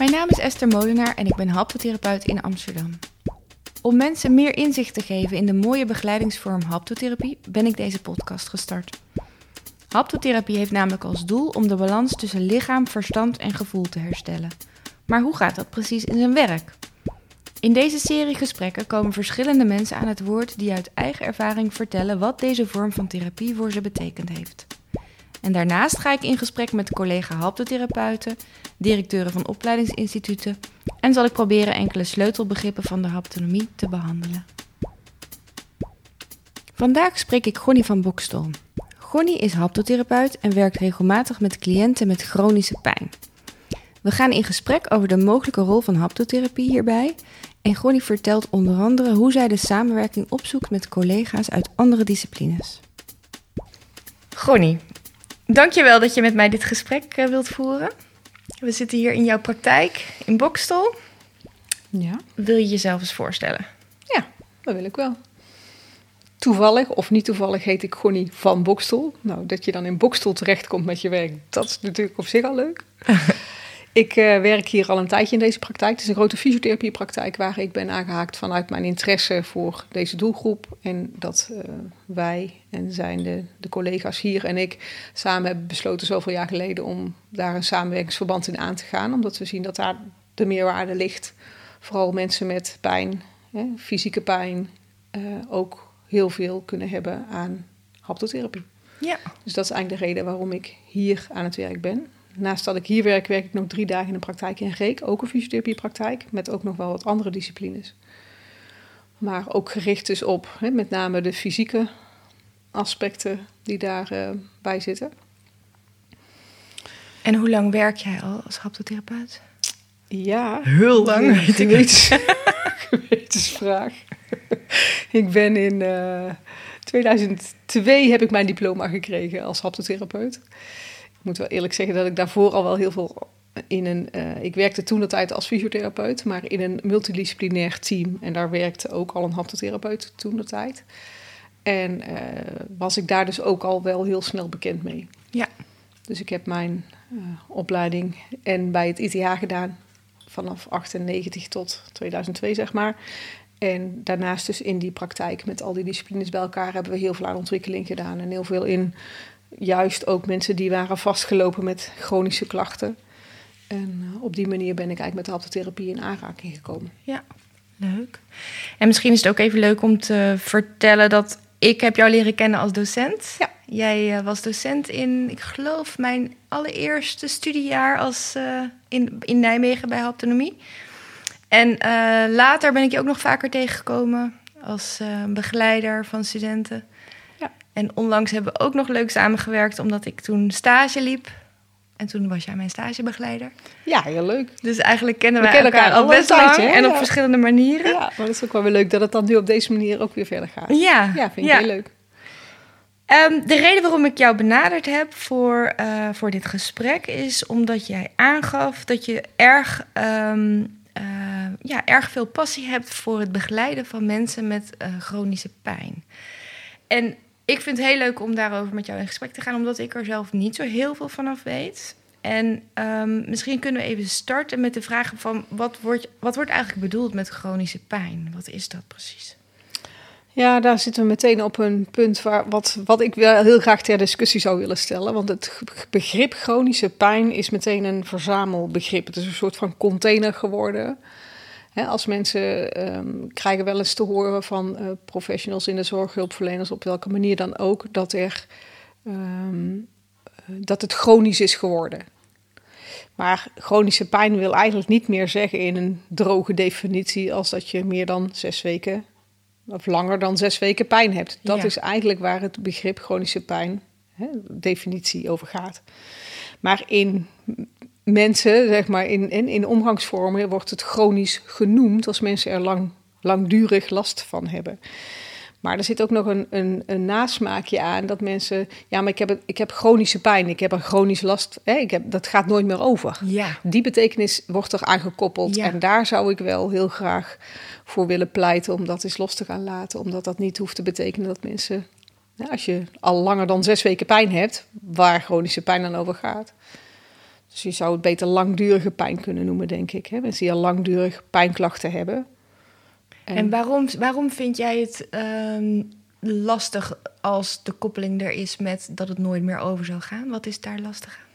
Mijn naam is Esther Molenaar en ik ben haptotherapeut in Amsterdam. Om mensen meer inzicht te geven in de mooie begeleidingsvorm haptotherapie ben ik deze podcast gestart. Haptotherapie heeft namelijk als doel om de balans tussen lichaam, verstand en gevoel te herstellen. Maar hoe gaat dat precies in zijn werk? In deze serie gesprekken komen verschillende mensen aan het woord die uit eigen ervaring vertellen wat deze vorm van therapie voor ze betekend heeft. En daarnaast ga ik in gesprek met collega haptotherapeuten, directeuren van opleidingsinstituten en zal ik proberen enkele sleutelbegrippen van de haptonomie te behandelen. Vandaag spreek ik Gonnie van Bokstol. Gonnie is haptotherapeut en werkt regelmatig met cliënten met chronische pijn. We gaan in gesprek over de mogelijke rol van haptotherapie hierbij. En Gonnie vertelt onder andere hoe zij de samenwerking opzoekt met collega's uit andere disciplines. Gonnie, dankjewel dat je met mij dit gesprek eh, wilt voeren. We zitten hier in jouw praktijk in Bokstel. Ja. Wil je jezelf eens voorstellen? Ja, dat wil ik wel. Toevallig of niet toevallig heet ik Gonnie van Bokstel. Nou, dat je dan in Bokstel terechtkomt met je werk, dat is natuurlijk op zich al leuk. ik uh, werk hier al een tijdje in deze praktijk. Het is een grote fysiotherapiepraktijk waar ik ben aangehaakt vanuit mijn interesse voor deze doelgroep. En dat uh, wij en zijn de, de collega's hier en ik samen hebben besloten zoveel jaar geleden om daar een samenwerkingsverband in aan te gaan. Omdat we zien dat daar de meerwaarde ligt. Vooral mensen met pijn, hè, fysieke pijn, uh, ook heel veel kunnen hebben aan haptotherapie. Ja. Dus dat is eigenlijk de reden waarom ik hier aan het werk ben. Naast dat ik hier werk, werk ik nog drie dagen in een praktijk in Reek, ook een fysiotherapiepraktijk, met ook nog wel wat andere disciplines. Maar ook gericht dus op hè, met name de fysieke aspecten die daarbij uh, bij zitten. En hoe lang werk jij al als haptotherapeut? Ja, heel lang. Gewetensvraag. ik ben in uh, 2002 heb ik mijn diploma gekregen als haptotherapeut. Ik moet wel eerlijk zeggen dat ik daarvoor al wel heel veel in een. Uh, ik werkte toen de tijd als fysiotherapeut, maar in een multidisciplinair team. En daar werkte ook al een haptotherapeut toen de tijd. En uh, was ik daar dus ook al wel heel snel bekend mee. Ja. Dus ik heb mijn uh, opleiding en bij het ITH gedaan vanaf 98 tot 2002, zeg maar. En daarnaast dus in die praktijk met al die disciplines bij elkaar hebben we heel veel aan ontwikkeling gedaan. En heel veel in juist ook mensen die waren vastgelopen met chronische klachten. En uh, op die manier ben ik eigenlijk met de haptotherapie in aanraking gekomen. Ja, leuk. En misschien is het ook even leuk om te vertellen dat ik heb jou leren kennen als docent. Ja. Jij uh, was docent in, ik geloof, mijn allereerste studiejaar als, uh, in, in Nijmegen bij haptonomie. En uh, later ben ik je ook nog vaker tegengekomen als begeleider van studenten. En onlangs hebben we ook nog leuk samengewerkt, omdat ik toen stage liep. En toen was jij mijn stagebegeleider. Ja, heel leuk. Dus eigenlijk kennen we wij kennen elkaar, elkaar al best lang en op verschillende manieren. Ja, maar dat is ook wel weer leuk dat het dan nu op deze manier ook weer verder gaat. Ja, Ja, vind ik ja. heel leuk. Um, de reden waarom ik jou benaderd heb voor, uh, voor dit gesprek is omdat jij aangaf dat je erg, um, uh, ja, erg veel passie hebt voor het begeleiden van mensen met uh, chronische pijn. En ik vind het heel leuk om daarover met jou in gesprek te gaan, omdat ik er zelf niet zo heel veel vanaf weet. En um, misschien kunnen we even starten met de vraag van wat wordt, wat wordt eigenlijk bedoeld met chronische pijn? Wat is dat precies? Ja, daar zitten we meteen op een punt waar, wat, wat ik wel heel graag ter discussie zou willen stellen. Want het begrip chronische pijn is meteen een verzamelbegrip. Het is een soort van container geworden. He, als mensen um, krijgen wel eens te horen van uh, professionals in de zorghulpverleners, op welke manier dan ook, dat, er, um, dat het chronisch is geworden. Maar chronische pijn wil eigenlijk niet meer zeggen in een droge definitie als dat je meer dan zes weken of langer dan zes weken pijn hebt. Dat Ja. is eigenlijk waar het begrip chronische pijn, definitie, over gaat. Maar in mensen, zeg maar, in, in, in omgangsvormen wordt het chronisch genoemd als mensen er lang, langdurig last van hebben. Maar er zit ook nog een, een, een nasmaakje aan dat mensen, ja, maar ik heb, ik heb chronische pijn, ik heb een chronisch last, hè, ik heb, dat gaat nooit meer over. Ja. Die betekenis wordt er aan gekoppeld. Ja. En daar zou ik wel heel graag voor willen pleiten om dat eens los te gaan laten. Omdat dat niet hoeft te betekenen dat mensen, als je al langer dan zes weken pijn hebt, waar chronische pijn dan over gaat, Dus je zou het beter langdurige pijn kunnen noemen, denk ik. Hè? Mensen die al langdurig pijnklachten hebben. En, waarom, waarom vind jij het ehm, lastig als de koppeling er is met dat het nooit meer over zal gaan? Wat is daar lastig aan?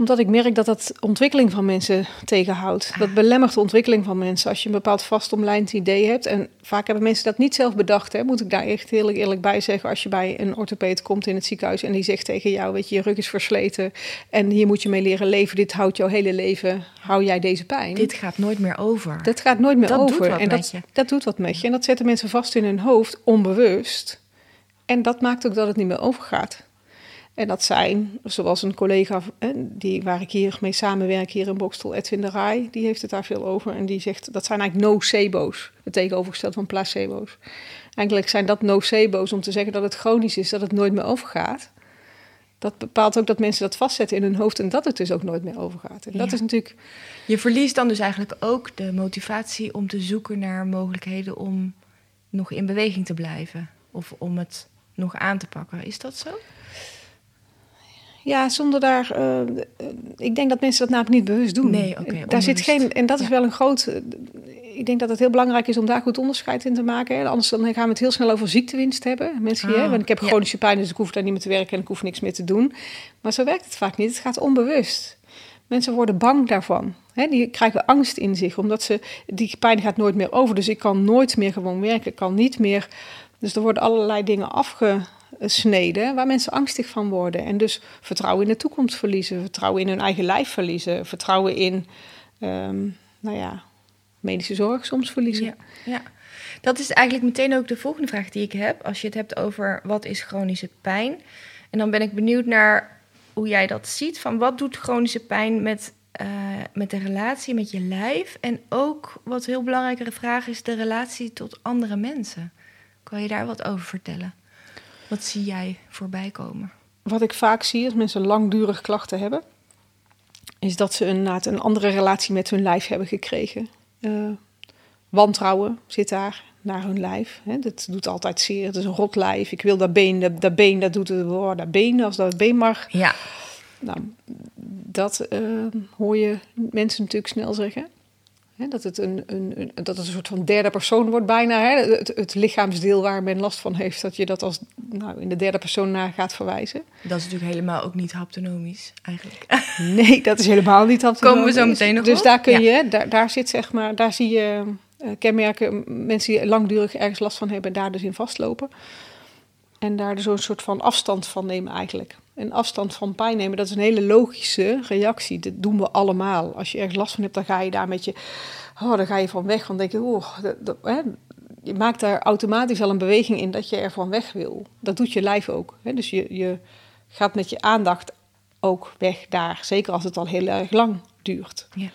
Omdat ik merk dat dat ontwikkeling van mensen tegenhoudt. Dat belemmert de ontwikkeling van mensen. Als je een bepaald vastomlijnd idee hebt. En vaak hebben mensen dat niet zelf bedacht. Hè, moet ik daar echt heel eerlijk bij zeggen. Als je bij een orthopeed komt in het ziekenhuis. En die zegt tegen jou: Weet je, je rug is versleten. En hier moet je mee leren leven. Dit houdt jouw hele leven. Hou jij deze pijn? Dit gaat nooit meer over. Dat gaat nooit meer dat over. Doet wat en met dat, je. dat doet wat met je. En dat zetten mensen vast in hun hoofd, onbewust. En dat maakt ook dat het niet meer overgaat. En dat zijn, zoals een collega die, waar ik hier mee samenwerk, hier in Bokstel, Edwin de Rij, die heeft het daar veel over. En die zegt, dat zijn eigenlijk nocebo's, het tegenovergestelde van placebo's. Eigenlijk zijn dat nocebo's om te zeggen dat het chronisch is, dat het nooit meer overgaat. Dat bepaalt ook dat mensen dat vastzetten in hun hoofd en dat het dus ook nooit meer overgaat. En dat Ja. is natuurlijk, Je verliest dan dus eigenlijk ook de motivatie om te zoeken naar mogelijkheden om nog in beweging te blijven. Of om het nog aan te pakken. Is dat zo? Ja, zonder daar, eh, ik denk dat mensen dat namelijk niet bewust doen. Nee, oké, daar zit geen, en dat is wel een groot, eh, ik denk dat het heel belangrijk is om daar goed onderscheid in te maken. Hè. Anders dan gaan we het heel snel over ziektewinst hebben. Mensen die, Ah, want ik heb ja. chronische pijn, dus ik hoef daar niet meer te werken en ik hoef niks meer te doen. Maar zo werkt het vaak niet. Het gaat onbewust. Mensen worden bang daarvan. Hè, die krijgen angst in zich, omdat ze, die pijn gaat nooit meer over. Dus ik kan nooit meer gewoon werken, ik kan niet meer. Dus er worden allerlei dingen afgesneden waar mensen angstig van worden. En dus vertrouwen in de toekomst verliezen, vertrouwen in hun eigen lijf verliezen, vertrouwen in, ehm, nou ja, medische zorg soms verliezen. Ja, ja. Dat is eigenlijk meteen ook de volgende vraag die ik heb. Als je het hebt over wat is chronische pijn. En dan ben ik benieuwd naar hoe jij dat ziet. Van wat doet chronische pijn met, eh, met de relatie met je lijf? En ook, wat een heel belangrijkere vraag is, de relatie tot andere mensen. Kan je daar wat over vertellen? Wat zie jij voorbij komen? Wat ik vaak zie als mensen langdurig klachten hebben, is dat ze een, een andere relatie met hun lijf hebben gekregen. Eh, wantrouwen zit daar naar hun lijf. Hè. Dat doet altijd zeer. Het is een rot lijf. Ik wil dat been, dat, dat been, dat doet het, oh, dat been, als dat been mag. Ja, Nou, dat eh, hoor je mensen natuurlijk snel zeggen. Dat, het een, een, een, dat het een soort van derde persoon wordt bijna. Het, het lichaamsdeel waar men last van heeft, dat je dat als nou, in de derde persoon naar gaat verwijzen. dat is natuurlijk helemaal ook niet haptonomisch eigenlijk. Nee, dat is helemaal niet aan Komen we zo meteen nog Dus op? daar kun Ja. je, daar, daar zit zeg maar, daar zie je eh, kenmerken, mensen die langdurig ergens last van hebben, daar dus in vastlopen. En daar dus een soort van afstand van nemen eigenlijk. En afstand van pijn nemen, dat is een hele logische reactie. Dat doen we allemaal. Als je ergens last van hebt, dan ga je daar met je, oh, dan ga je van weg. Dan denk je, oh, dat, dat, hè, je maakt daar automatisch al een beweging in dat je er van weg wil. Dat doet je lijf ook. Hè? Dus je, je gaat met je aandacht ook weg daar. Zeker als het al heel erg lang duurt. Ja.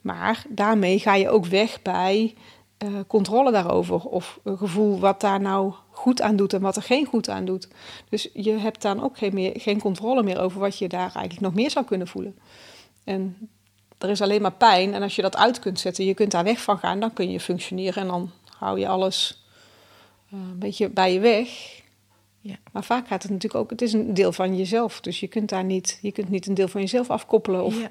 Maar daarmee ga je ook weg bij eh, controle daarover. Of een gevoel wat daar nou goed aan doet en wat er geen goed aan doet. Dus je hebt dan ook geen, meer, geen controle meer over wat je daar eigenlijk nog meer zou kunnen voelen. En er is alleen maar pijn. En als je dat uit kunt zetten, je kunt daar weg van gaan, dan kun je functioneren en dan hou je alles eh, een beetje bij je weg. Ja. Maar vaak gaat het natuurlijk ook, het is een deel van jezelf. Dus je kunt daar niet, je kunt niet een deel van jezelf afkoppelen of Ja.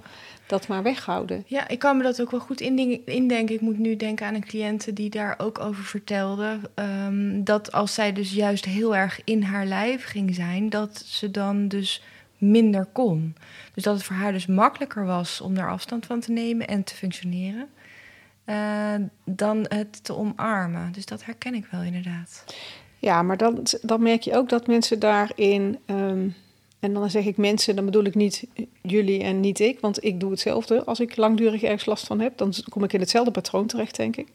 dat maar weghouden. Ja, ik kan me dat ook wel goed indenken. Ik moet nu denken aan een cliënte die daar ook over vertelde. ehm, dat als zij dus juist heel erg in haar lijf ging zijn, dat ze dan dus minder kon. Dus dat het voor haar dus makkelijker was om daar afstand van te nemen en te functioneren. eh, dan het te omarmen. Dus dat herken ik wel inderdaad. Ja, maar dan, dan merk je ook dat mensen daarin. ehm, en dan zeg ik mensen, dan bedoel ik niet jullie en niet ik, want ik doe hetzelfde. Als ik langdurig ergens last van heb, dan kom ik in hetzelfde patroon terecht, denk ik.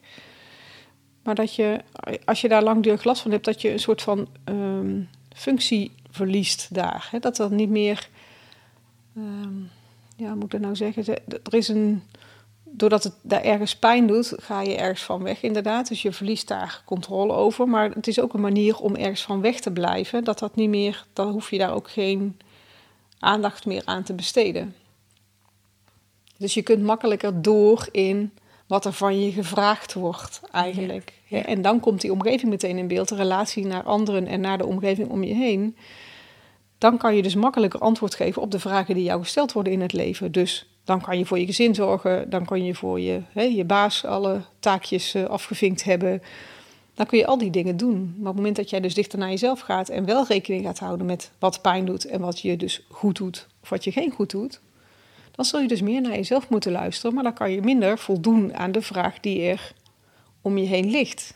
Maar dat je, als je daar langdurig last van hebt, dat je een soort van ehm, functie verliest daar. Hè? Dat dat niet meer. ehm, ja, moet ik dat nou zeggen? Ze- Er is een. Doordat het daar ergens pijn doet, ga je ergens van weg, inderdaad. Dus je verliest daar controle over. Maar het is ook een manier om ergens van weg te blijven. Dat dat niet meer, dan hoef je daar ook geen aandacht meer aan te besteden. Dus je kunt makkelijker door in wat er van je gevraagd wordt, eigenlijk. Ja. En dan komt die omgeving meteen in beeld, de relatie naar anderen en naar de omgeving om je heen. dan kan je dus makkelijker antwoord geven op de vragen die jou gesteld worden in het leven. Dus dan kan je voor je gezin zorgen, dan kan je voor je, hè, je baas alle taakjes uh, afgevinkt hebben. Dan kun je al die dingen doen. Maar op het moment dat jij dus dichter naar jezelf gaat en wel rekening gaat houden met wat pijn doet en wat je dus goed doet of wat je geen goed doet, dan zul je dus meer naar jezelf moeten luisteren. Maar dan kan je minder voldoen aan de vraag die er om je heen ligt.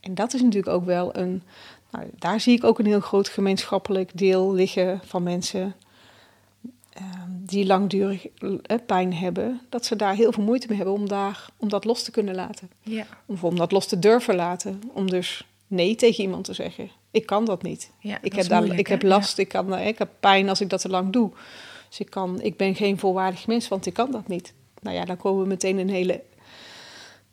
En dat is natuurlijk ook wel een. Nou, daar zie ik ook een heel groot gemeenschappelijk deel liggen van mensen die langdurig eh, pijn hebben, dat ze daar heel veel moeite mee hebben om, daar, om dat los te kunnen laten. Ja. Of om dat los te durven laten. Om dus nee tegen iemand te zeggen. Ik kan dat niet. Ja, ik, dat heb moeilijk, ik heb last, ik, kan, ik heb pijn als ik dat te lang doe. Dus ik, kan, ik ben geen volwaardig mens, want ik kan dat niet. Nou ja, dan komen we meteen een hele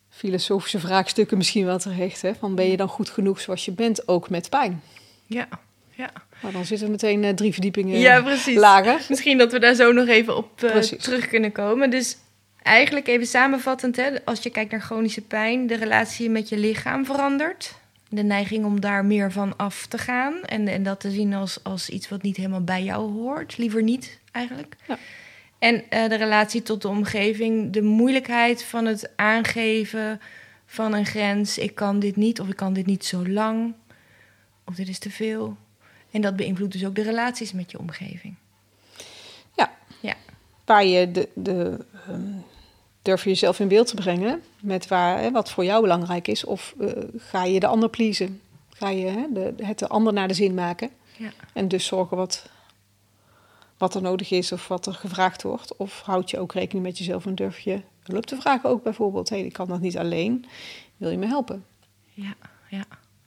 filosofische vraagstukken misschien wel terecht. Hè? Van ben je dan goed genoeg zoals je bent, ook met pijn? Ja, ja. Maar dan zitten meteen uh, drie verdiepingen ja, precies. lager. Misschien dat we daar zo nog even op uh, terug kunnen komen. Dus eigenlijk even samenvattend, hè, als je kijkt naar chronische pijn, de relatie met je lichaam verandert. De neiging om daar meer van af te gaan en, en dat te zien als, als iets wat niet helemaal bij jou hoort. Liever niet eigenlijk. Ja. En uh, de relatie tot de omgeving, de moeilijkheid van het aangeven van een grens. Ik kan dit niet of ik kan dit niet zo lang. Of dit is te veel. En dat beïnvloedt dus ook de relaties met je omgeving. Ja. ja. Waar je de, de, um, durf je jezelf in beeld te brengen met waar, hè, wat voor jou belangrijk is. Of uh, ga je de ander pleasen? Ga je hè, de, het de ander naar de zin maken? Ja. En dus zorgen wat, wat er nodig is of wat er gevraagd wordt. Of houd je ook rekening met jezelf en durf je hulp te vragen ook bijvoorbeeld. Hé, hey, ik kan dat niet alleen. Wil je me helpen? Ja, ja.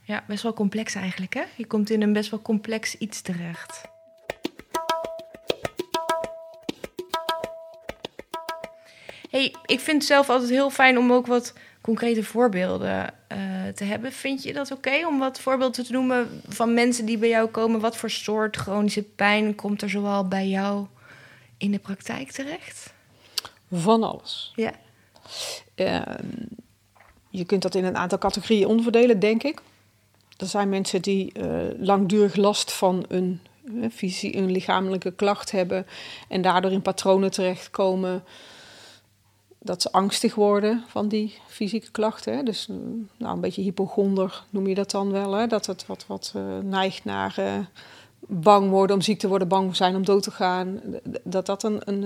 Ja, best wel complex eigenlijk, hè? Je komt in een best wel complex iets terecht. hey, ik vind het zelf altijd heel fijn om ook wat concrete voorbeelden uh, te hebben. Vind je dat oké okay, om wat voorbeelden te noemen van mensen die bij jou komen? Wat voor soort chronische pijn komt er zoal bij jou in de praktijk terecht? Van alles. Ja. Uh, je kunt dat in een aantal categorieën onderverdelen, denk ik. Er zijn mensen die uh, langdurig last van een, uh, fysie, een lichamelijke klacht hebben en daardoor in patronen terechtkomen dat ze angstig worden van die fysieke klachten. Hè. Dus nou, een beetje hypochonder noem je dat dan wel. Hè. Dat het wat, wat neigt naar bang worden om ziek te worden, bang zijn om dood te gaan. Dat dat een, een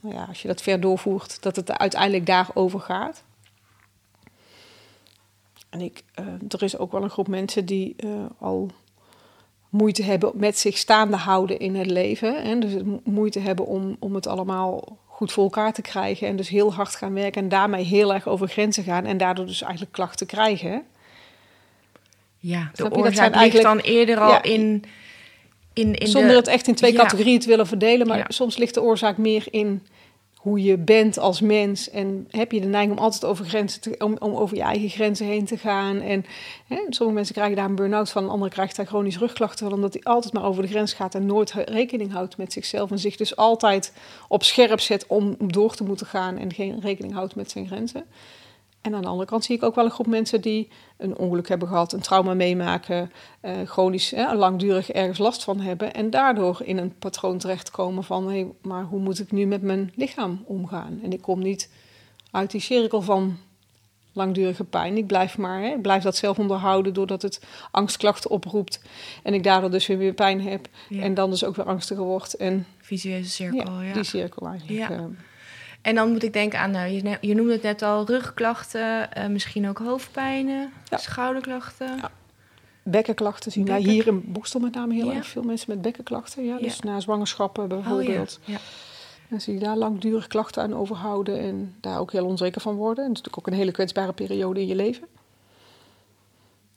nou ja, als je dat ver doorvoert, dat het uiteindelijk daarover gaat. En ik, uh, er is ook wel een groep mensen die uh, al moeite hebben met zich staande houden in het leven. Hè? Dus moeite hebben om, om het allemaal goed voor elkaar te krijgen. En dus heel hard gaan werken en daarmee heel erg over grenzen gaan. En daardoor dus eigenlijk klachten krijgen. Ja, de oorzaak ligt dan eerder al ja, in, in, in Zonder de, het echt in twee ja. categorieën te willen verdelen. Maar Ja. soms ligt de oorzaak meer in hoe je bent als mens. En heb je de neiging om altijd over grenzen te, om, om over je eigen grenzen heen te gaan. En hè, sommige mensen krijgen daar een burn-out van, anderen krijgen daar chronisch rugklachten van, omdat hij altijd maar over de grens gaat en nooit rekening houdt met zichzelf. En zich dus altijd op scherp zet om door te moeten gaan en geen rekening houdt met zijn grenzen. En aan de andere kant zie ik ook wel een groep mensen die een ongeluk hebben gehad, een trauma meemaken, eh, chronisch, eh, langdurig ergens last van hebben. En daardoor in een patroon terechtkomen van, hé, hey, maar hoe moet ik nu met mijn lichaam omgaan? En ik kom niet uit die cirkel van langdurige pijn. Ik blijf maar, hè, blijf dat zelf onderhouden doordat het angstklachten oproept. En ik daardoor dus weer pijn heb. Ja. En dan dus ook weer angstiger word. En Visueuze cirkel, ja. die cirkel eigenlijk. Ja. eh, En dan moet ik denken aan, nou, je, noemde het net al, rugklachten, eh, misschien ook hoofdpijnen, Ja. schouderklachten. Ja. Bekkenklachten zien wij hier in Bokstel met name heel Ja. erg veel mensen met bekkenklachten. Ja, dus na zwangerschappen Oh, bijvoorbeeld. ja. En zie je daar langdurig klachten aan overhouden en daar ook heel onzeker van worden. En het is natuurlijk ook een hele kwetsbare periode in je leven.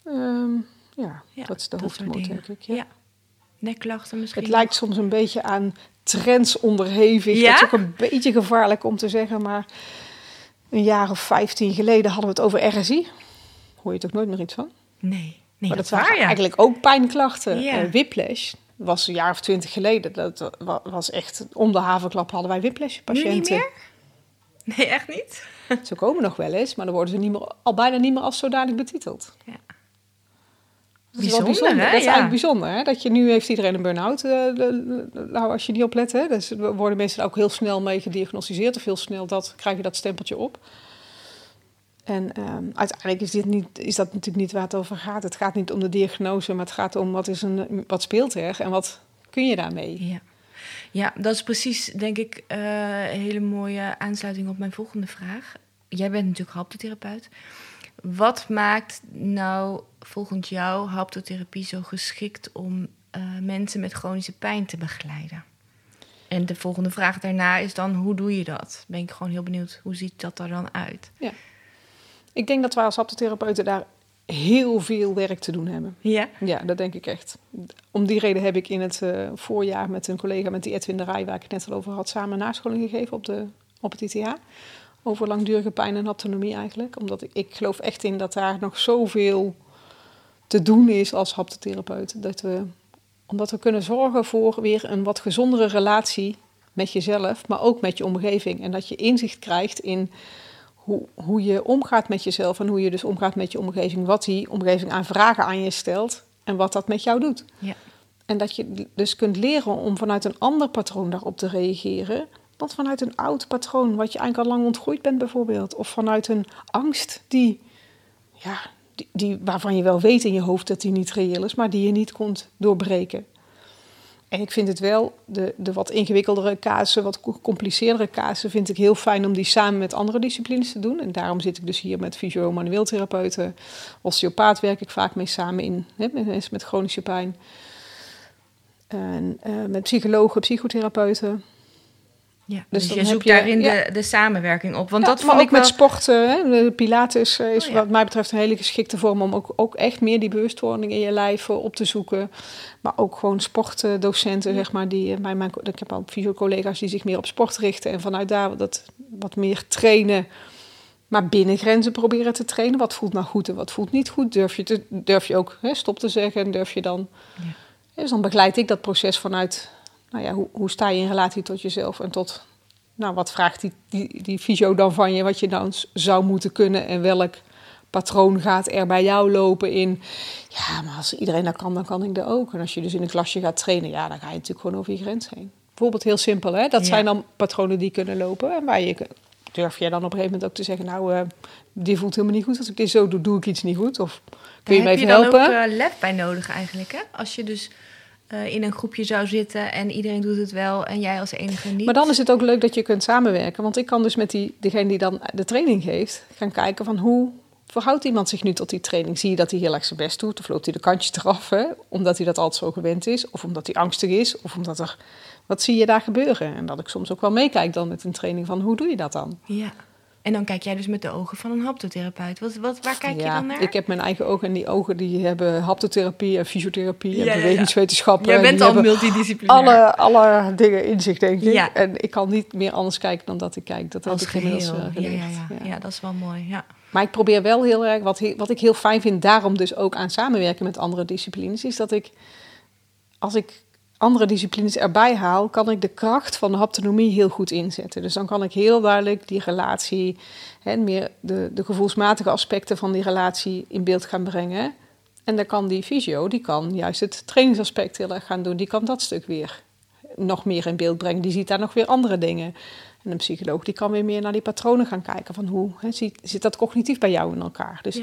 Ehm, ja, dat is de hoofdmoot, denk ik. Ja. Nekklachten misschien. Het lijkt soms een beetje aan trends onderhevig. Ja? Dat is ook een beetje gevaarlijk om te zeggen, maar een jaar of vijftien geleden hadden we het over RSI. Hoor je toch nooit meer iets van? Nee, nee maar dat, waren ja. eigenlijk ook pijnklachten. Ja. Eh, whiplash was een jaar of twintig geleden. Dat wa- was echt, om de havenklap hadden wij whiplash-patiënten. Nu niet meer? Nee, echt niet? Ze komen nog wel eens, maar dan worden ze niet meer, al bijna niet meer als zodanig betiteld. Ja. Dat is wel bijzonder. Hè? Dat is eigenlijk bijzonder. Hè? Dat je nu heeft iedereen een burn-out. Uh, nou, als je niet oplet. Hè? Dus worden mensen ook heel snel mee gediagnosticeerd. Of heel snel dat, krijg je dat stempeltje op. En um, uiteindelijk is, dit niet, is dat natuurlijk niet waar het over gaat. Het gaat niet om de diagnose, maar het gaat om wat, is een, wat speelt er en wat kun je daarmee. Ja, ja dat is precies, denk ik, uh, een hele mooie aansluiting op mijn volgende vraag. Jij bent natuurlijk haptotherapeut. Wat maakt nou volgens jou haptotherapie zo geschikt om uh, mensen met chronische pijn te begeleiden? En de volgende vraag daarna is dan, hoe doe je dat? Ben ik gewoon heel benieuwd, hoe ziet dat er dan uit? Ja. Ik denk dat wij als haptotherapeuten daar heel veel werk te doen hebben. Ja? Ja, dat denk ik echt. Om die reden heb ik in het uh, voorjaar met een collega, met die Edwin de Rij, waar ik het net al over had, samen een nascholing gegeven op, de, op het ITH. Over langdurige pijn en autonomie eigenlijk. Omdat ik, ik geloof echt in dat daar nog zoveel te doen is als haptotherapeut. Dat we, omdat we kunnen zorgen voor weer een wat gezondere relatie met jezelf, maar ook met je omgeving. En dat je inzicht krijgt in hoe, hoe je omgaat met jezelf en hoe je dus omgaat met je omgeving. Wat die omgeving aan vragen aan je stelt en wat dat met jou doet. Ja. En dat je dus kunt leren om vanuit een ander patroon daarop te reageren. Dan vanuit een oud patroon, wat je eigenlijk al lang ontgroeid bent bijvoorbeeld. Of vanuit een angst die, ja, die, die, waarvan je wel weet in je hoofd dat die niet reëel is, maar die je niet kunt doorbreken. En ik vind het wel, de, de wat ingewikkeldere casussen, wat gecompliceerdere casussen, vind ik heel fijn om die samen met andere disciplines te doen. En daarom zit ik dus hier met fysio-manueeltherapeuten. Osteopaat werk ik vaak mee samen in, hè, met mensen met chronische pijn. En uh, met psychologen, psychotherapeuten. Ja, dus, dus je zoekt daarin de, de samenwerking op. Want dat vond ik met sporten. Hè? Pilates eh, is oh, wat mij betreft een hele geschikte vorm om ook, ook echt meer die bewustwording in je lijf eh, op te zoeken. Maar ook gewoon sportdocenten, zeg maar. Die, bij mijn, ik heb al fysio-collega's die zich meer op sport richten. En vanuit daar dat wat meer trainen. Maar binnen grenzen proberen te trainen. Wat voelt nou goed en wat voelt niet goed? Durf je, te, durf je ook hè, stop te zeggen en durf je dan... Ja. Dus dan begeleid ik dat proces vanuit nou ja, hoe, hoe sta je in relatie tot jezelf en tot, nou, wat vraagt die, die, die fysio dan van je, wat je dan zou moeten kunnen en welk patroon gaat er bij jou lopen in, ja, maar als iedereen dat kan, dan kan ik dat ook. En als je dus in een klasje gaat trainen, ja, dan ga je natuurlijk gewoon over je grens heen. Bijvoorbeeld heel simpel, hè? dat zijn dan patronen die kunnen lopen en waar je durf jij dan op een gegeven moment ook te zeggen, nou, uh, die voelt helemaal niet goed. Als ik dit zo doe, doe ik iets niet goed. Of kun je me even helpen? Heb je dan ook uh, lef bij nodig eigenlijk, hè? Als je dus uh, in een groepje zou zitten en iedereen doet het wel en jij als enige niet. Maar dan is het ook leuk dat je kunt samenwerken. Want ik kan dus met die, degene die dan de training geeft, gaan kijken van hoe verhoudt iemand zich nu tot die training? Zie je dat hij heel erg zijn best doet? Of loopt hij de kantjes eraf, hè? omdat hij dat altijd zo gewend is? Of omdat hij angstig is? Of omdat er... Wat zie je daar gebeuren? En dat ik soms ook wel meekijk dan met een training van hoe doe je dat dan? Ja. En dan kijk jij dus met de ogen van een haptotherapeut. Wat, wat, waar kijk je dan naar? Ik heb mijn eigen ogen en die ogen die hebben haptotherapie en fysiotherapie en bewegingswetenschappen. Jij bent al multidisciplinair. Alle, alle dingen in zich, denk ik. En ik kan niet meer anders kijken dan dat ik kijk. Dat Als heb ik inmiddels uh, ja, ja, ja. ja, dat is wel mooi. Ja. Maar ik probeer wel heel erg, wat, wat ik heel fijn vind, daarom dus ook aan samenwerken met andere disciplines, is dat ik, als ik andere disciplines erbij haal, kan ik de kracht van de haptonomie heel goed inzetten. Dus dan kan ik heel duidelijk die relatie en meer de, de gevoelsmatige aspecten van die relatie in beeld gaan brengen. En dan kan die fysio, die kan juist het trainingsaspect heel erg gaan doen. Die kan dat stuk weer nog meer in beeld brengen. Die ziet daar nog weer andere dingen. En een psycholoog die kan weer meer naar die patronen gaan kijken. Van hoe zit, zit dat cognitief bij jou in elkaar? Dus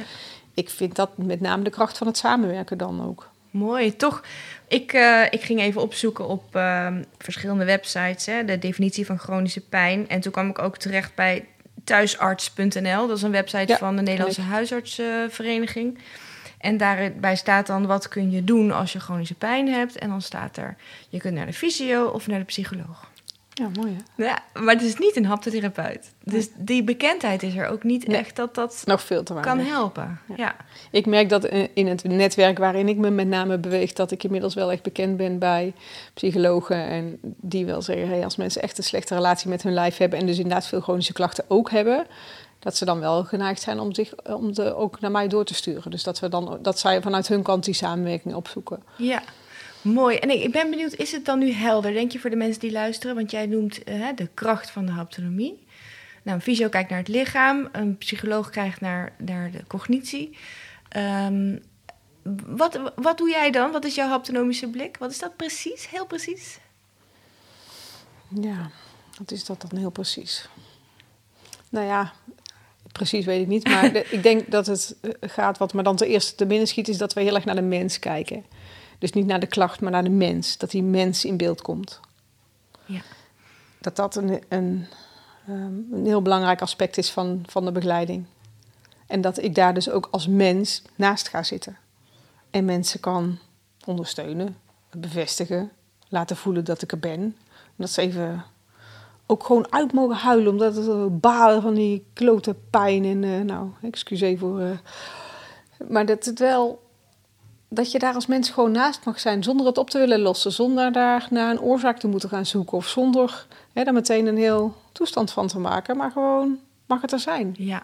ik vind dat met name de kracht van het samenwerken dan ook. Mooi, toch? Ik, uh, ik ging even opzoeken op uh, verschillende websites hè, de definitie van chronische pijn. En toen kwam ik ook terecht bij thuisarts.nl. Dat is een website van de Nederlandse Huisartsvereniging. En daarbij staat dan wat kun je doen als je chronische pijn hebt. En dan staat er, je kunt naar de fysio of naar de psycholoog. Ja, mooi hè? Ja, maar het is niet een haptotherapeut. Dus die bekendheid is er ook niet echt dat dat nog veel te kan helpen. Ja. Ik merk dat in het netwerk waarin ik me met name beweeg, dat ik inmiddels wel echt bekend ben bij psychologen. En die wel zeggen, hey, als mensen echt een slechte relatie met hun lijf hebben en dus inderdaad veel chronische klachten ook hebben, dat ze dan wel geneigd zijn om, zich, om de, ook naar mij door te sturen. Dus dat, we dan, dat zij vanuit hun kant die samenwerking opzoeken. Ja, Mooi. En ik ben benieuwd, is het dan nu helder, denk je, voor de mensen die luisteren? Want jij noemt uh, de kracht van de haptonomie. Nou, een fysio kijkt naar het lichaam, een psycholoog kijkt naar, naar de cognitie. Um, Wat, wat doe jij dan? Wat is jouw haptonomische blik? Wat is dat precies? Heel precies? Ja, wat is dat dan heel precies? Nou ja, precies weet ik niet. Maar de, ik denk dat het eh, gaat, wat me dan ten eerste te binnen schiet, is dat we heel erg naar de mens kijken. Dus niet naar de klacht, maar naar de mens. Dat die mens in beeld komt. Ja. Dat dat een, een, ehm, een heel belangrijk aspect is van, van de begeleiding. En dat ik daar dus ook als mens naast ga zitten. En mensen kan ondersteunen, bevestigen, laten voelen dat ik er ben. En dat ze even ook gewoon uit mogen huilen, omdat het balen van die klote pijn. En uh, nou, excuseer voor. Uh, maar dat het wel. Dat je daar als mens gewoon naast mag zijn, zonder het op te willen lossen, zonder daar naar een oorzaak te moeten gaan zoeken. Of zonder hè, daar meteen een heel toestand van te maken, maar gewoon mag het er zijn. Ja.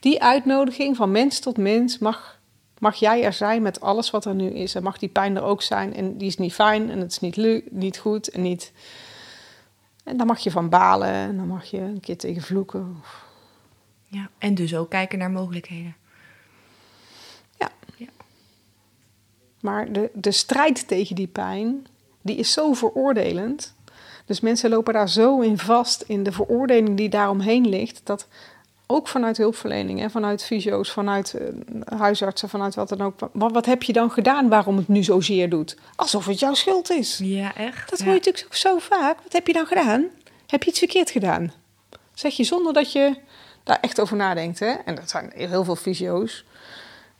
Die uitnodiging van mens tot mens mag, mag jij er zijn met alles wat er nu is. En mag die pijn er ook zijn. En die is niet fijn en het is niet, niet goed en niet. En dan mag je van balen en dan mag je een keer tegen vloeken. Ja, en dus ook kijken naar mogelijkheden. Ja. ja. Maar de, de strijd tegen die pijn, die is zo veroordelend. Dus mensen lopen daar zo in vast in de veroordeling die daaromheen ligt, dat ook vanuit hulpverlening, hè, vanuit fysio's, vanuit uh, huisartsen, vanuit wat dan ook. Wat heb je dan gedaan waarom het nu zo zeer doet? Alsof het jouw schuld is. Ja, echt. Dat hoor je natuurlijk zo vaak. Wat heb je dan gedaan? Heb je iets verkeerd gedaan? Zeg je zonder dat je daar echt over nadenkt. Hè? En dat zijn heel veel fysio's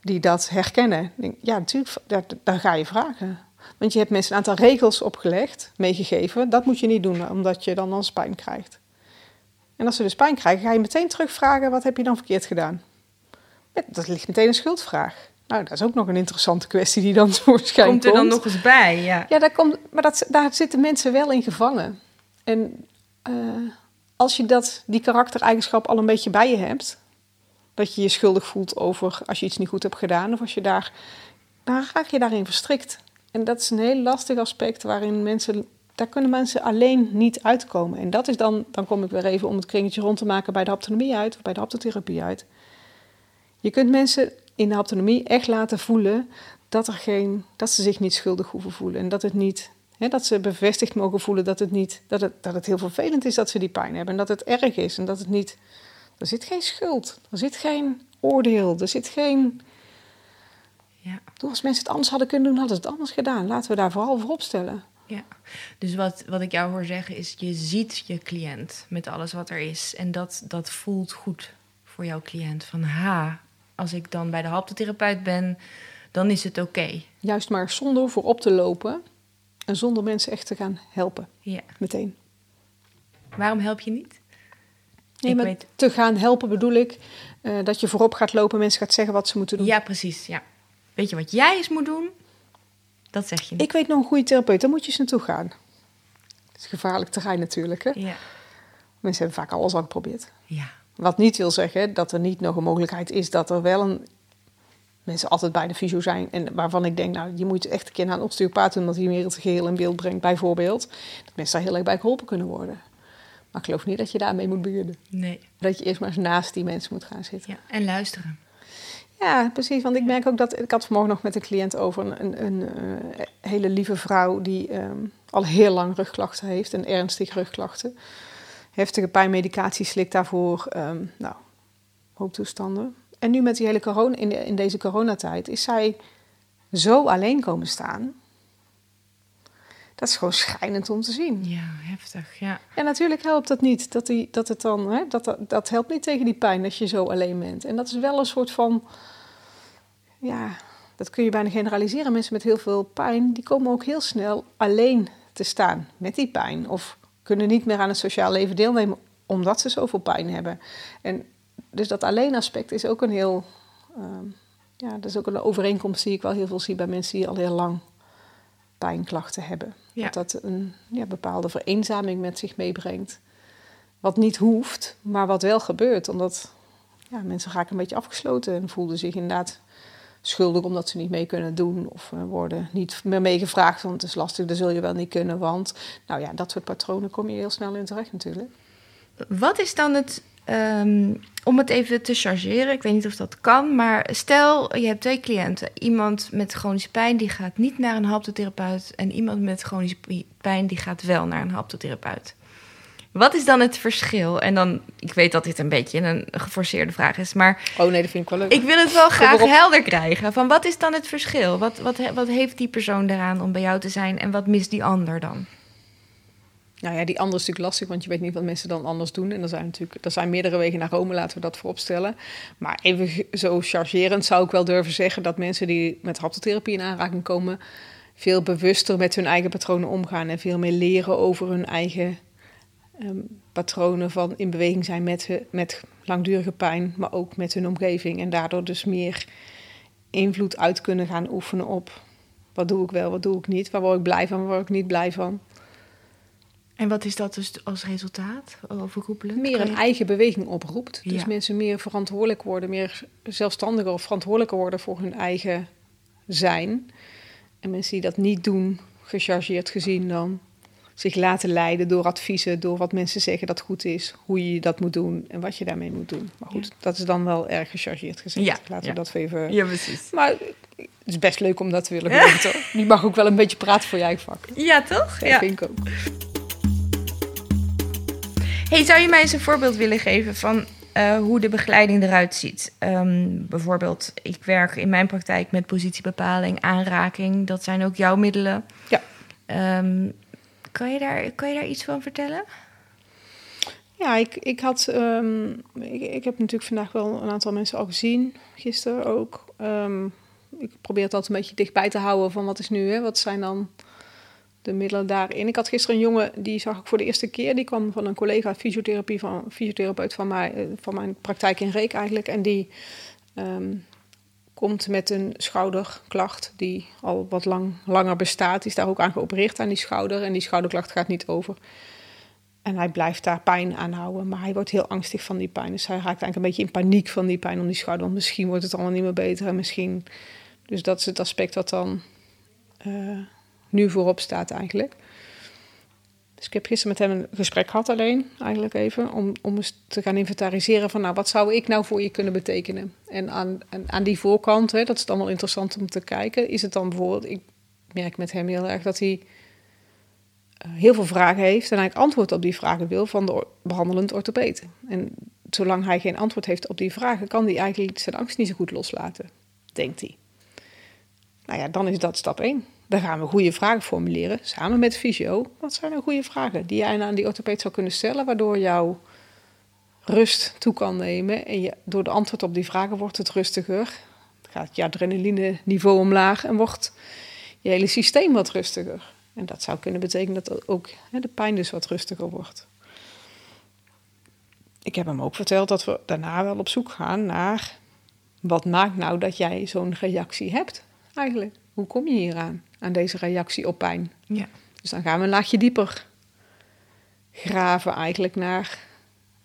die dat herkennen. Ja, natuurlijk, daar, daar ga je vragen. Want je hebt mensen een aantal regels opgelegd, meegegeven. Dat moet je niet doen, omdat je dan ons pijn krijgt. En als ze dus pijn krijgen, ga je meteen terugvragen: wat heb je dan verkeerd gedaan? Dat ligt meteen een schuldvraag. Nou, dat is ook nog een interessante kwestie die dan waarschijnlijk komt. er dan nog eens bij, ja. Ja, daar komt, maar dat, daar zitten mensen wel in gevangen. En uh, als je dat, die karaktereigenschap al een beetje bij je hebt, dat je je schuldig voelt over als je iets niet goed hebt gedaan, of als je daar, dan raak je daarin verstrikt. En dat is een heel lastig aspect waarin mensen daar kunnen mensen alleen niet uitkomen. En dat is dan, dan kom ik weer even om het kringetje rond te maken bij de haptonomie uit, of bij de haptotherapie uit. Je kunt mensen in de haptonomie echt laten voelen dat, er geen, dat ze zich niet schuldig hoeven voelen. En dat het niet, dat ze bevestigd mogen voelen dat het, niet, dat, het, dat het heel vervelend is dat ze die pijn hebben. En dat het erg is. En dat het niet, er zit geen schuld, er zit geen oordeel, er zit geen... Ja. Als mensen het anders hadden kunnen doen, hadden ze het anders gedaan. Laten we daar vooral voor opstellen. Ja, dus wat, wat ik jou hoor zeggen is, je ziet je cliënt met alles wat er is. En dat, dat voelt goed voor jouw cliënt. Van ha, als ik dan bij de haptotherapeut ben, dan is het oké. Juist maar zonder voorop te lopen en zonder mensen echt te gaan helpen. Ja. Meteen. Waarom help je niet? Nee, maar weet... te gaan helpen bedoel ik uh, dat je voorop gaat lopen, mensen gaat zeggen wat ze moeten doen. Ja, precies. Ja. Weet je wat jij eens moet doen? Dat zeg je niet. Ik weet nog een goede therapeut, daar moet je eens naartoe gaan. Het is gevaarlijk terrein natuurlijk. Hè? Ja. Mensen hebben vaak alles al geprobeerd. Ja. Wat niet wil zeggen dat er niet nog een mogelijkheid is dat er wel een mensen altijd bij de fysio zijn en waarvan ik denk, nou, je moet echt een keer naar een osteopaat doen, omdat hij meer het geheel in beeld brengt, bijvoorbeeld. Dat mensen daar heel erg bij geholpen kunnen worden. Maar ik geloof niet dat je daarmee moet beginnen. Nee. Dat je eerst maar eens naast die mensen moet gaan zitten. Ja, en luisteren. Ja, precies. Want ik merk ook dat. Ik had vanmorgen nog met een cliënt over een, een, een, eh, hele lieve vrouw die um, al heel lang rugklachten heeft en ernstige rugklachten. Heftige pijnmedicatie slikt daarvoor. Um, nou, hooptoestanden. En nu met die hele corona, in, de, in deze coronatijd is zij zo alleen komen staan. Dat is gewoon schrijnend om te zien. Ja, heftig, ja. En natuurlijk helpt dat niet. Dat, die, dat, het dan, hè, dat, dat, dat helpt niet tegen die pijn als je zo alleen bent. En dat is wel een soort van... Ja, dat kun je bijna generaliseren. Mensen met heel veel pijn, die komen ook heel snel alleen te staan met die pijn. Of kunnen niet meer aan het sociaal leven deelnemen omdat ze zoveel pijn hebben. En dus dat alleen aspect is ook een heel... Uh, ja, dat is ook een overeenkomst die ik wel heel veel zie bij mensen die al heel lang pijnklachten hebben. Ja. Dat dat een ja, bepaalde vereenzaming met zich meebrengt. Wat niet hoeft, maar wat wel gebeurt. Omdat ja, mensen raken een beetje afgesloten en voelden zich inderdaad schuldig omdat ze niet mee kunnen doen. Of uh, worden niet meer meegevraagd, want het is lastig, dat zul je wel niet kunnen. Want nou ja, dat soort patronen kom je heel snel in terecht natuurlijk. Wat is dan het, ehm, om het even te chargeren, ik weet niet of dat kan, maar stel je hebt twee cliënten. Iemand met chronische pijn die gaat niet naar een haptotherapeut en iemand met chronische pijn die gaat wel naar een haptotherapeut. Wat is dan het verschil? En dan, ik weet dat dit een beetje een geforceerde vraag is, maar. Oh nee, dat vind ik wel leuk. Ik wil het wel graag helder krijgen. Van wat is dan het verschil? Wat, wat, wat heeft die persoon daaraan om bij jou te zijn en wat mist die ander dan? Nou ja, die andere is natuurlijk lastig, want je weet niet wat mensen dan anders doen. En er zijn natuurlijk er zijn meerdere wegen naar Rome, laten we dat vooropstellen. Maar even zo chargerend zou ik wel durven zeggen dat mensen die met haptotherapie in aanraking komen, veel bewuster met hun eigen patronen omgaan en veel meer leren over hun eigen Ehm, patronen van in beweging zijn met, met langdurige pijn, maar ook met hun omgeving. En daardoor dus meer invloed uit kunnen gaan oefenen op wat doe ik wel, wat doe ik niet, waar word ik blij van, waar word ik niet blij van. En wat is dat dus als resultaat overroepelend? Meer een eigen beweging oproept. Dus mensen meer verantwoordelijk worden, meer zelfstandiger of verantwoordelijker worden voor hun eigen zijn. En mensen die dat niet doen, gechargeerd gezien dan, zich laten leiden door adviezen, door wat mensen zeggen dat goed is, hoe je dat moet doen en wat je daarmee moet doen. Maar goed, dat is dan wel erg gechargeerd gezegd. Ja, Laten we dat even. Ja, precies. Maar het is best leuk om dat te willen weten. Die mag ook wel een beetje praten voor je eigen vak. Ja, toch? Ja, vind ik ook. Hey, zou je mij eens een voorbeeld willen geven van uh, hoe de begeleiding eruit ziet? Um, bijvoorbeeld, ik werk in mijn praktijk met positiebepaling, aanraking. Dat zijn ook jouw middelen. Ja. Um, kan je daar, kan je daar iets van vertellen? Ja, ik, ik had. Um, ik, ik, heb natuurlijk vandaag wel een aantal mensen al gezien, gisteren ook. Ik probeer het altijd een beetje dichtbij te houden van wat is nu, hè? wat zijn dan de middelen daarin. Ik had gisteren een jongen, die zag ik voor de eerste keer. Die kwam van een collega fysiotherapie van fysiotherapeut van, mij, eh, van mijn praktijk in Reek eigenlijk. En die um, komt met een schouderklacht die al wat lang, langer bestaat. Die is daar ook aan geopereerd aan die schouder en die schouderklacht gaat niet over. En hij blijft daar pijn aan houden, maar hij wordt heel angstig van die pijn. Dus hij raakt eigenlijk een beetje in paniek van die pijn om die schouder. Want misschien wordt het allemaal niet meer beter en misschien... Dus dat is het aspect wat dan uh, nu voorop staat eigenlijk. Dus ik heb gisteren met hem een gesprek gehad alleen, eigenlijk even, om, om eens te gaan inventariseren van, nou, wat zou ik nou voor je kunnen betekenen? En aan, aan die voorkant, hè, dat is dan wel interessant om te kijken, is het dan bijvoorbeeld, ik merk met hem heel erg dat hij eh, heel veel vragen heeft en eigenlijk antwoord op die vragen wil van de behandelend orthopeed. En zolang hij geen antwoord heeft op die vragen, kan hij eigenlijk zijn angst niet zo goed loslaten, denkt hij. Nou ja, dan is dat stap 1. Dan gaan we goede vragen formuleren, samen met fysio. Wat zijn nou goede vragen die jij aan die orthopeed zou kunnen stellen, waardoor jouw rust toe kan nemen. En je, door de antwoord op die vragen wordt het rustiger. Gaat je adrenaline niveau omlaag en wordt je hele systeem wat rustiger. En dat zou kunnen betekenen dat ook hè, de pijn dus wat rustiger wordt. Ik heb hem ook verteld dat we daarna wel op zoek gaan naar wat maakt nou dat jij zo'n reactie hebt eigenlijk. Hoe kom je hier aan, aan deze reactie op pijn? Ja. Dus dan gaan we een laagje dieper graven eigenlijk naar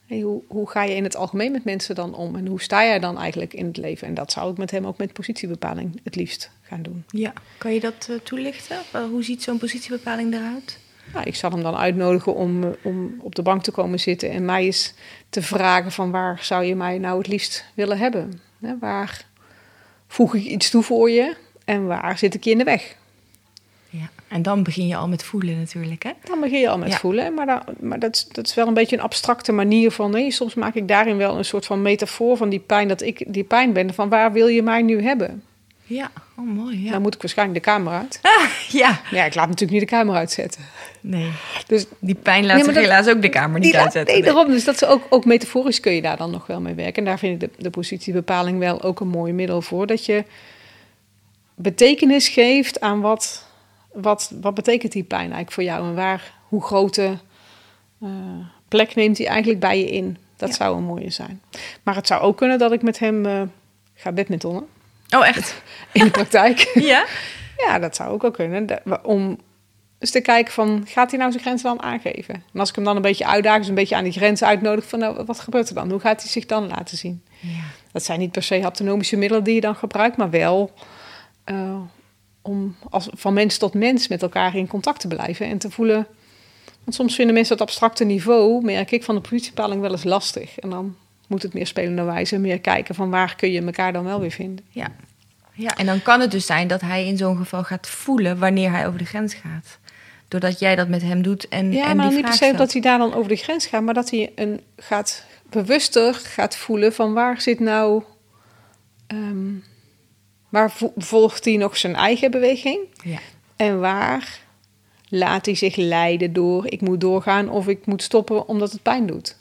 hey, hoe, hoe ga je in het algemeen met mensen dan om en hoe sta jij dan eigenlijk in het leven? En dat zou ik met hem ook met positiebepaling het liefst gaan doen. Ja, kan je dat uh, toelichten? hoe ziet zo'n positiebepaling eruit? Nou, ik zal hem dan uitnodigen om, eh, om op de bank te komen zitten en mij eens te vragen van waar zou je mij nou het liefst willen hebben? waar voeg ik iets toe voor je? En waar zit ik je in de weg? Ja, en dan begin je al met voelen natuurlijk, hè? Dan begin je al met voelen, maar, dat, maar dat, is, dat is wel een beetje een abstracte manier van... Nee, soms maak ik daarin wel een soort van metafoor van die pijn... dat ik die pijn ben, van waar wil je mij nu hebben? Ja, oh mooi, ja. Dan moet ik waarschijnlijk de camera uit. Ah, ja. Ja, ik laat natuurlijk niet de camera uitzetten. Nee, dus die pijn laat nee, helaas ook de kamer niet uitzetten. Nee, daarom. Dus dat is ook, ook metaforisch kun je daar dan nog wel mee werken. En daar vind ik de, de positiebepaling wel ook een mooi middel voor. Dat je betekenis geeft aan wat, wat, wat betekent die pijn eigenlijk voor jou en waar, hoe grote uh, plek neemt hij eigenlijk bij je in. Dat zou een mooie zijn. Maar het zou ook kunnen dat ik met hem uh, ga badmintonnen. Oh, echt? In de praktijk. ja? Ja, dat zou ook wel kunnen. Om eens te kijken van, gaat hij nou zijn grenzen dan aangeven? En als ik hem dan een beetje uitdaag, dus een beetje aan die grenzen uitnodig... van nou, wat gebeurt er dan? Hoe gaat hij zich dan laten zien? Ja. Dat zijn niet per se autonomische middelen die je dan gebruikt... maar wel uh, om als, van mens tot mens met elkaar in contact te blijven en te voelen Want soms vinden mensen dat abstracte niveau, merk ik, van de politiebepaling wel eens lastig. En dan moet het meer spelende wijze, meer kijken van waar kun je elkaar dan wel weer vinden. Ja. ja, en dan kan het dus zijn dat hij in zo'n geval gaat voelen wanneer hij over de grens gaat. Doordat jij dat met hem doet en, Ja, en maar die niet per se dat hij daar dan over de grens gaat, maar dat hij een, gaat bewuster gaat voelen van waar zit nou. ehm, waar vo- volgt hij nog zijn eigen beweging? Ja. En waar laat hij zich leiden door ik moet doorgaan of ik moet stoppen omdat het pijn doet?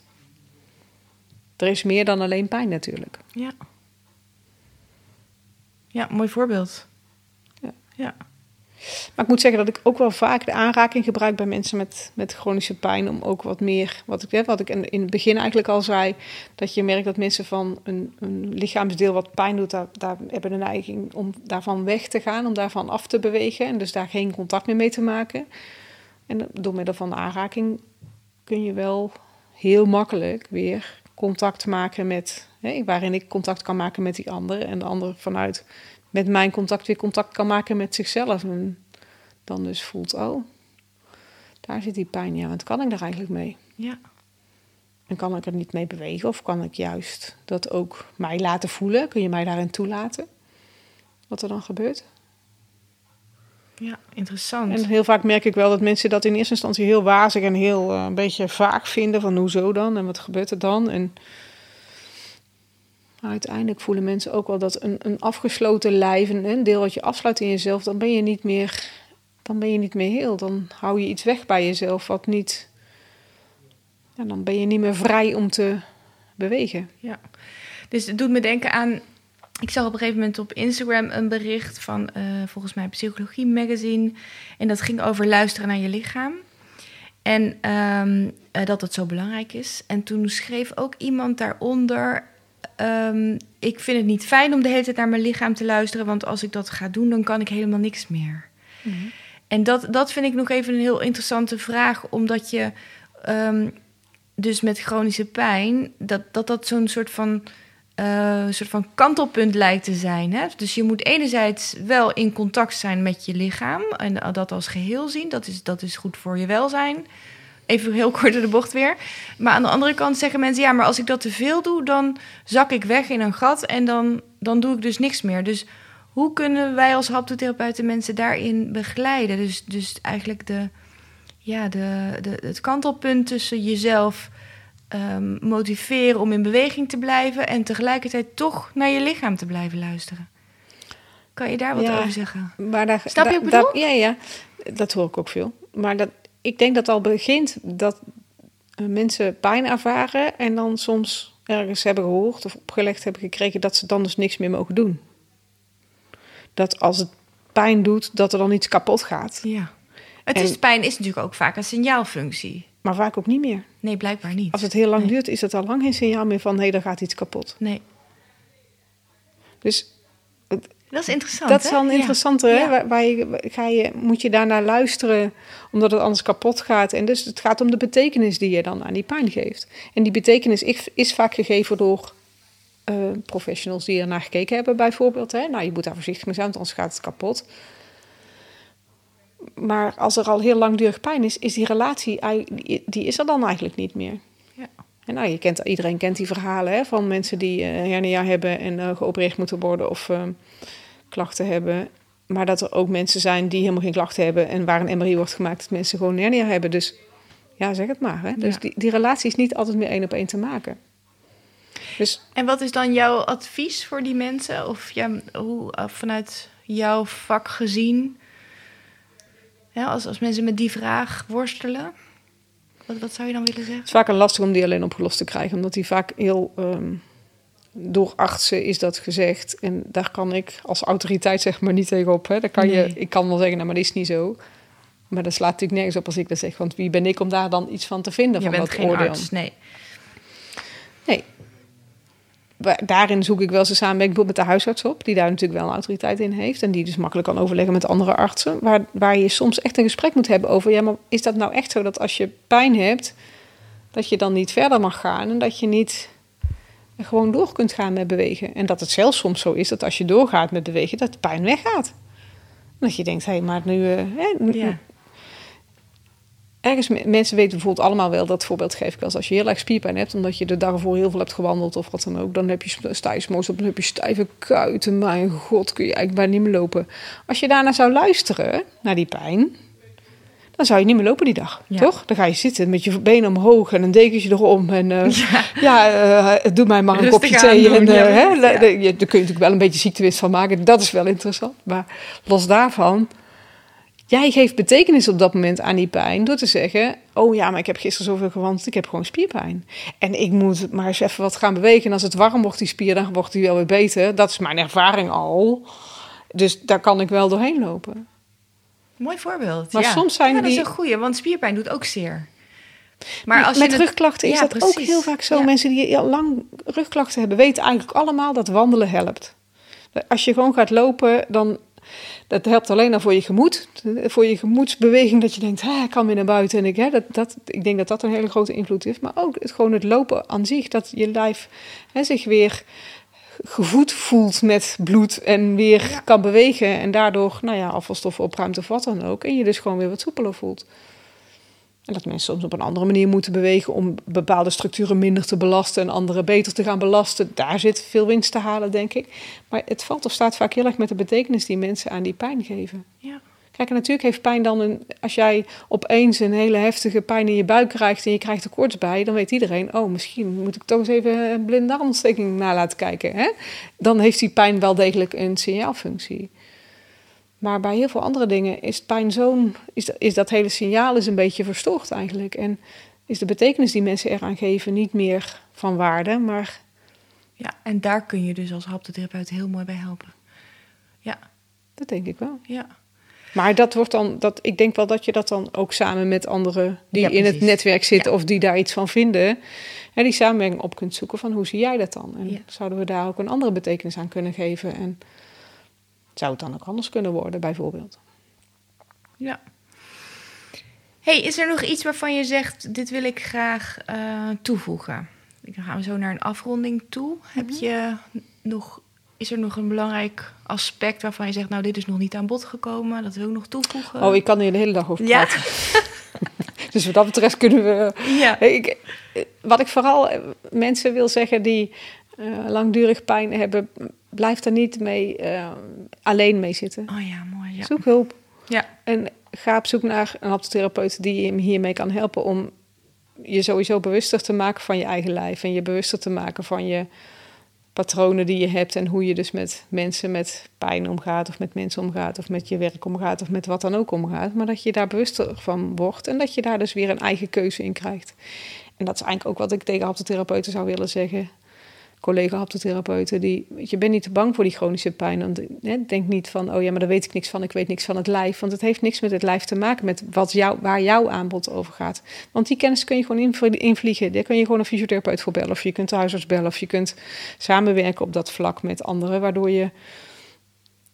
Er is meer dan alleen pijn natuurlijk. Ja. Ja, mooi voorbeeld. Ja. Ja. Maar ik moet zeggen dat ik ook wel vaak de aanraking gebruik bij mensen met, met chronische pijn. Om ook wat meer, wat ik, wat ik in in het begin eigenlijk al zei. Dat je merkt dat mensen van een, een lichaamsdeel wat pijn doet, daar, daar hebben de neiging om daarvan weg te gaan. Om daarvan af te bewegen. En dus daar geen contact meer mee te maken. En door middel van de aanraking kun je wel heel makkelijk weer contact maken met... Hè, waarin ik contact kan maken met die ander. En de ander vanuit met mijn contact weer contact kan maken met zichzelf. En dan dus voelt, oh, daar zit die pijn. Ja, wat kan ik daar eigenlijk mee? Ja. En kan ik er niet mee bewegen? Of kan ik juist dat ook mij laten voelen? Kun je mij daarin toelaten? Wat er dan gebeurt? Ja, interessant. En heel vaak merk ik wel dat mensen dat in eerste instantie heel wazig en heel eh, een beetje vaag vinden. Van hoezo dan? En wat gebeurt er dan? En uiteindelijk voelen mensen ook wel dat een, een afgesloten lijf, een, een deel wat je afsluit in jezelf, dan ben je niet meer, dan ben je niet meer heel. Dan hou je iets weg bij jezelf wat niet. Ja, dan ben je niet meer vrij om te bewegen. Ja. Dus het doet me denken aan. Ik zag op een gegeven moment op Instagram een bericht van eh, volgens mij Psychologie Magazine. En dat ging over luisteren naar je lichaam. En ehm, eh, dat het zo belangrijk is. En toen schreef ook iemand daaronder. Ehm, ik vind het niet fijn om de hele tijd naar mijn lichaam te luisteren. Want als ik dat ga doen, dan kan ik helemaal niks meer. En dat, dat vind ik nog even een heel interessante vraag. Omdat je ehm, dus met chronische pijn, dat dat, dat zo'n soort van, eh, soort van kantelpunt lijkt te zijn. Hè? Dus je moet enerzijds wel in contact zijn met je lichaam en dat als geheel zien. Dat is, dat is goed voor je welzijn. Even heel kort door de bocht weer. Maar aan de andere kant zeggen mensen: ja, maar als ik dat te veel doe, dan zak ik weg in een gat en dan, dan doe ik dus niks meer. Dus hoe kunnen wij als haptotherapeuten mensen daarin begeleiden? Dus, dus eigenlijk de, ja, de, de, het kantelpunt tussen jezelf ehm, motiveren om in beweging te blijven en tegelijkertijd toch naar je lichaam te blijven luisteren. Kan je daar wat Ja. over zeggen? Maar daar, Snap je bedoel? ja, ja, dat hoor ik ook veel. Maar dat, ik denk dat al begint dat eh, mensen pijn ervaren en dan soms ergens hebben gehoord of opgelegd hebben gekregen dat ze dan dus niks meer mogen doen. Dat als het pijn doet, dat er dan iets kapot gaat. Ja. Het En- is, pijn is natuurlijk ook vaak een signaalfunctie. Maar vaak ook niet meer. Nee, blijkbaar niet. Als het heel lang Nee. duurt, is het al lang geen signaal meer van hé, er gaat iets kapot. Nee, Dus dat is interessant. dat is wel een Ja. interessante. Hè? Waar, waar je, ga je, moet je daarnaar luisteren, omdat het anders kapot gaat. En dus het gaat om de betekenis die je dan aan die pijn geeft. En die betekenis is, is vaak gegeven door eh, professionals die er naar gekeken hebben, bijvoorbeeld. Hè? Nou, je moet daar voorzichtig mee zijn, want anders gaat het kapot. Maar als er al heel langdurig pijn is, is die relatie, die, is er dan eigenlijk niet meer. Ja. En nou, je kent, iedereen kent die verhalen hè, van mensen die eh, hernia hebben en eh, geopereerd moeten worden of eh, klachten hebben. Maar dat er ook mensen zijn die helemaal geen klachten hebben en waar een MRI wordt gemaakt dat mensen gewoon hernia hebben. Dus ja, zeg het maar. Hè. Dus Ja. die, die relatie is niet altijd meer één op één te maken. Dus En wat is dan jouw advies voor die mensen? Of ja, hoe, eh, vanuit jouw vak gezien, ja, als, als mensen met die vraag worstelen, wat, wat zou je dan willen zeggen? het is vaak lastig om die alleen opgelost te krijgen, omdat die vaak heel ehm, door artsen is dat gezegd. En daar kan ik als autoriteit zeg maar niet tegenop. Hè. Daar kan je, ik kan wel zeggen, nou, maar dat is niet zo. Maar dat slaat natuurlijk nergens op als ik dat zeg. Want wie ben ik om daar dan iets van te vinden? Je van bent dat geen oordeel? arts, nee. Nee. Wa- Daarin zoek ik wel eens een samenwerking met de huisarts op, die daar natuurlijk wel een autoriteit in heeft. En die dus makkelijk kan overleggen met andere artsen. Waar, waar je soms echt een gesprek moet hebben over, ja, maar is dat nou echt zo dat als je pijn hebt, dat je dan niet verder mag gaan en dat je niet gewoon door kunt gaan met bewegen. En dat het zelfs soms zo is dat als je doorgaat met bewegen, dat de pijn weggaat. Dat je denkt, hé, hey, maar nu, eh, hè, Ja. ergens, me- mensen weten bijvoorbeeld allemaal wel, dat voorbeeld geef ik wel eens, als je heel erg spierpijn hebt, omdat je de dag ervoor heel veel hebt gewandeld of wat dan ook, dan heb je st- sta je 's morgens op, dan heb je stijve kuiten, mijn god, kun je eigenlijk bijna niet meer lopen. Als je daarna zou luisteren, naar die pijn, dan zou je niet meer lopen die dag, Ja. toch? Dan ga je zitten met je benen omhoog en een dekentje erom en eh, ja, eh, doe mij maar een Rustig kopje thee. aandoen, En, ja, eh, hè, ja. daar kun je natuurlijk wel een beetje ziektewist van maken, dat is wel interessant. Maar los daarvan, Jij geeft betekenis op dat moment aan die pijn door te zeggen: Oh ja, maar ik heb gisteren zoveel gewandeld, ik heb gewoon spierpijn. En ik moet maar eens even wat gaan bewegen. En als het warm wordt, die spier, dan wordt die wel weer beter. Dat is mijn ervaring al. Dus daar kan ik wel doorheen lopen. Mooi voorbeeld. Maar ja. soms zijn ja, dat is een goeie, want spierpijn doet ook zeer. Maar als Met je het- rugklachten is Ja, dat ook precies. heel vaak zo. Mensen die al lang rugklachten hebben, weten eigenlijk allemaal dat wandelen helpt. Als je gewoon gaat lopen, dan dat helpt alleen al voor je gemoed. Voor je gemoedsbeweging, dat je denkt, ik kan weer naar buiten. En ik, hè, dat, dat, ik denk dat dat een hele grote invloed heeft. Maar ook het, gewoon het lopen aan zich, dat je lijf hè, zich weer gevoed voelt met bloed en weer Ja. kan bewegen. En daardoor, nou ja, afvalstoffen opruimt of wat dan ook. En je dus gewoon weer wat soepeler voelt. En dat mensen soms op een andere manier moeten bewegen om bepaalde structuren minder te belasten en andere beter te gaan belasten. Daar zit veel winst te halen, denk ik. Maar het valt of staat vaak heel erg met de betekenis die mensen aan die pijn geven. Ja. Kijk, natuurlijk heeft pijn dan een. Als jij opeens een hele heftige pijn in je buik krijgt en je krijgt er koorts bij, dan weet iedereen: oh, misschien moet ik toch eens even een blinde darmontsteking na laten kijken. Hè? Dan heeft die pijn wel degelijk een signaalfunctie. Maar bij heel veel andere dingen is pijn zo'n. Is, is dat hele signaal is een beetje verstoord eigenlijk. En is de betekenis die mensen eraan geven niet meer van waarde, maar ja, en daar kun je dus als haptotherapeut heel mooi bij helpen. Ja, dat denk ik wel. ja. Maar dat wordt dan, dat, ik denk wel dat je dat dan ook samen met anderen die Ja, in het netwerk zitten Ja. of die daar iets van vinden, hè, die samenwerking op kunt zoeken van hoe zie jij dat dan? En Ja. zouden we daar ook een andere betekenis aan kunnen geven? En zou het dan ook anders kunnen worden, bijvoorbeeld? Ja. hey, is er nog iets waarvan je zegt, dit wil ik graag eh, toevoegen? Dan gaan we zo naar een afronding toe. Heb Mhm. je nog, is er nog een belangrijk aspect waarvan je zegt, nou, dit is nog niet aan bod gekomen, dat wil ik nog toevoegen? Oh, ik kan hier de hele dag over ja. praten. Dus wat dat betreft kunnen we ja. Ik, wat ik vooral eh, mensen wil zeggen die eh, langdurig pijn hebben, blijf daar niet mee eh, alleen mee zitten. Oh ja, mooi. Ja. Zoek hulp Ja. en ga op zoek naar een haptotherapeut die je hiermee kan helpen om je sowieso bewuster te maken van je eigen lijf en je bewuster te maken van je patronen die je hebt en hoe je dus met mensen met pijn omgaat of met mensen omgaat of met je werk omgaat of met wat dan ook omgaat, maar dat je daar bewuster van wordt en dat je daar dus weer een eigen keuze in krijgt. En dat is eigenlijk ook wat ik tegen haptotherapeuten zou willen zeggen. Collega haptotherapeuten, die, je, bent niet te bang voor die chronische pijn. Want, hè, denk niet van, oh ja, maar daar weet ik niks van, ik weet niks van het lijf. Want het heeft niks met het lijf te maken, met wat jou, waar jouw aanbod over gaat. Want die kennis kun je gewoon invlie- invliegen. Daar kun je gewoon een fysiotherapeut voor bellen. Of je kunt de huisarts bellen. Of je kunt samenwerken op dat vlak met anderen. Waardoor je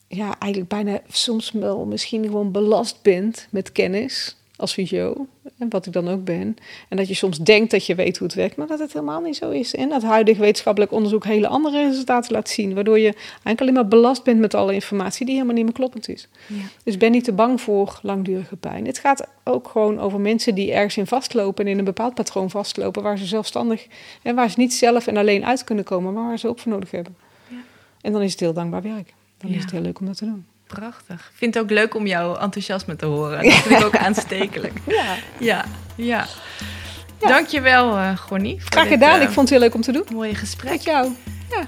ja, eigenlijk bijna soms wel misschien gewoon belast bent met kennis als fysio. En wat ik dan ook ben. En dat je soms denkt dat je weet hoe het werkt, maar dat het helemaal niet zo is. En dat huidig wetenschappelijk onderzoek hele andere resultaten laat zien. Waardoor je eigenlijk alleen maar belast bent met alle informatie die helemaal niet meer kloppend is. Ja. Dus ben niet te bang voor langdurige pijn. Het gaat ook gewoon over mensen die ergens in vastlopen en in een bepaald patroon vastlopen, waar ze zelfstandig en waar ze niet zelf en alleen uit kunnen komen, maar waar ze ook voor nodig hebben. Ja. En dan is het heel dankbaar werk. Dan Ja. is het heel leuk om dat te doen. Prachtig. Ik vind het ook leuk om jouw enthousiasme te horen. Dat vind ik ook aanstekelijk. Ja, Ja, ja. Ja. Dankjewel, voor graag dit, gedaan. eh, ik vond het heel leuk om te doen. mooie gesprek. Met jou.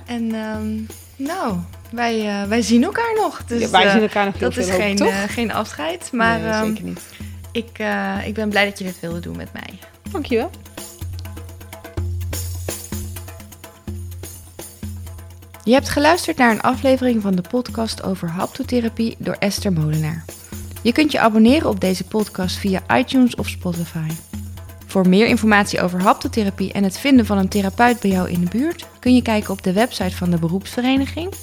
En ehm, nou, wij, eh, wij zien elkaar nog. Dus, Ja, wij zien elkaar nog heel dat is hoop geen, toch? geen afscheid. Maar nee, ehm, zeker niet. ik, ik ben blij dat je dit wilde doen met mij. Dankjewel. Je hebt geluisterd naar een aflevering van de podcast over haptotherapie door Esther Molenaar. Je kunt je abonneren op deze podcast via iTunes of Spotify. Voor meer informatie over haptotherapie en het vinden van een therapeut bij jou in de buurt kun je kijken op de website van de beroepsvereniging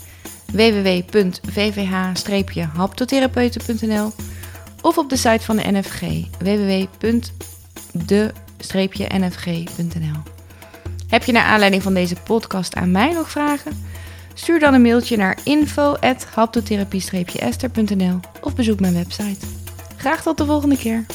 www.vvh-haptotherapeuten.nl of op de site van de NFG www.de-nfg.nl. Heb je naar aanleiding van deze podcast aan mij nog vragen? Stuur dan een mailtje naar info.haptotherapie-ester.nl of bezoek mijn website. Graag tot de volgende keer.